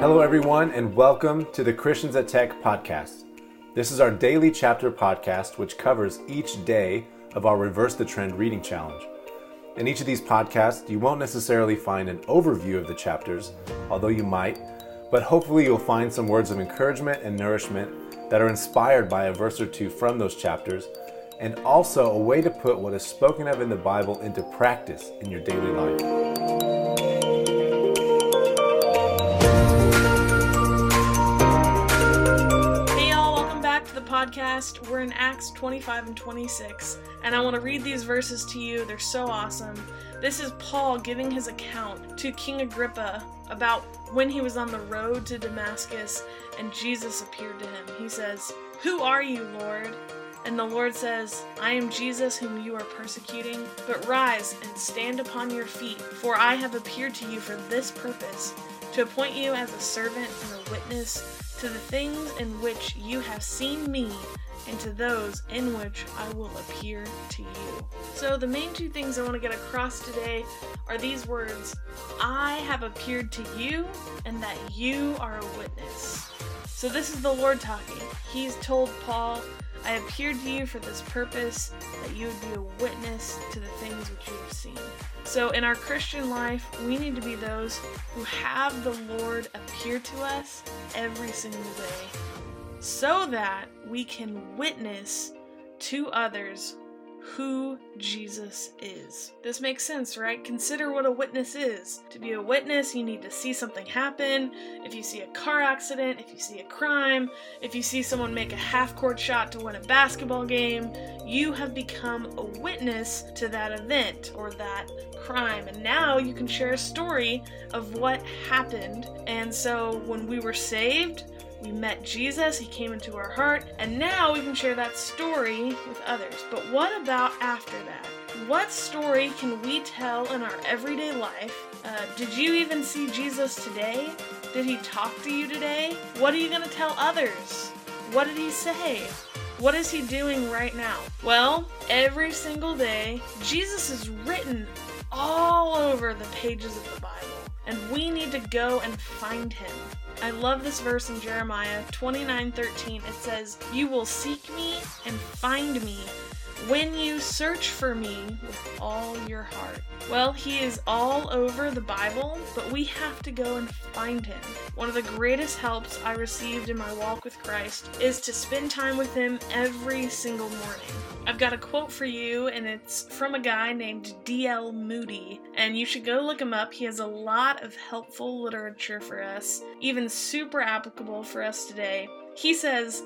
Hello, everyone, and welcome to the Christians at Tech podcast. This is our daily chapter podcast, which covers each day of our Reverse the Trend reading challenge. In each of these podcasts, you won't necessarily find an overview of the chapters, although you might, but hopefully you'll find some words of encouragement and nourishment that are inspired by a verse or two from those chapters, and also a way to put what is spoken of in the Bible into practice in your daily life. Podcast. We're in Acts 25 and 26, and I want to read these verses to you. They're so awesome. This is Paul giving his account to King Agrippa about when he was on the road to Damascus and Jesus appeared to him. He says, Who are you, Lord? And the Lord says, I am Jesus whom you are persecuting. But rise and stand upon your feet, for I have appeared to you for this purpose, to appoint you as a servant and a witness to the things in which you have seen me, and to those in which I will appear to you. So, the main two things I want to get across today are these words I have appeared to you, and that you are a witness. So, this is the Lord talking. He's told Paul, I appeared to you for this purpose, that you would be a witness to the things which you have seen. So, in our Christian life, we need to be those who have the Lord appear to us every single day so that we can witness to others who Jesus is. This makes sense, right? Consider what a witness is. To be a witness, you need to see something happen. If you see a car accident, if you see a crime, if you see someone make a half court shot to win a basketball game, you have become a witness to that event or that crime. And now you can share a story of what happened. And so when we were saved, we met Jesus, he came into our heart, and now we can share that story with others. But what about after that? What story can we tell in our everyday life? Uh, did you even see Jesus today? Did he talk to you today? What are you going to tell others? What did he say? What is he doing right now? Well, every single day, Jesus is written all over the pages of the Bible, and we need to go and find him. I love this verse in Jeremiah 29:13. It says, "You will seek me and find me when you search for me with all your heart." Well, he is all over the Bible, but we have to go and find him. One of the greatest helps I received in my walk with Christ is to spend time with him every single morning. I've got a quote for you, and it's from a guy named D.L. Moody, and you should go look him up. He has a lot of helpful literature for us, even super applicable for us today. He says,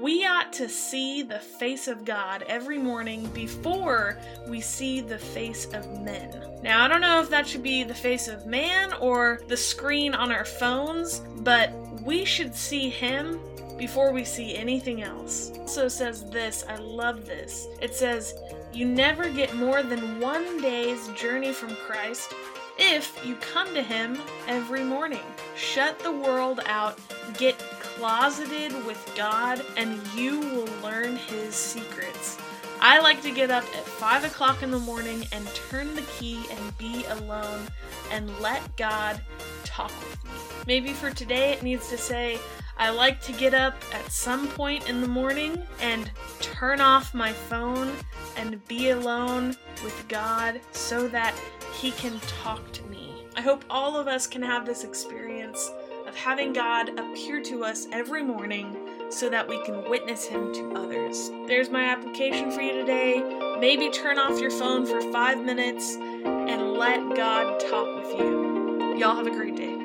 we ought to see the face of God every morning before we see the face of men. Now, I don't know if that should be the face of man or the screen on our phones, but we should see Him before we see anything else. Also says this, I love this. It says, You never get more than one day's journey from Christ if you come to Him every morning. Shut the world out, get closeted with God, and you will learn His secrets. I like to get up at 5 o'clock in the morning and turn the key and be alone and let God talk with me. Maybe for today it needs to say, I like to get up at some point in the morning and turn off my phone and be alone with God so that He can talk to me. I hope all of us can have this experience having God appear to us every morning so that we can witness Him to others. There's my application for you today. Maybe turn off your phone for five minutes and let God talk with you. Y'all have a great day.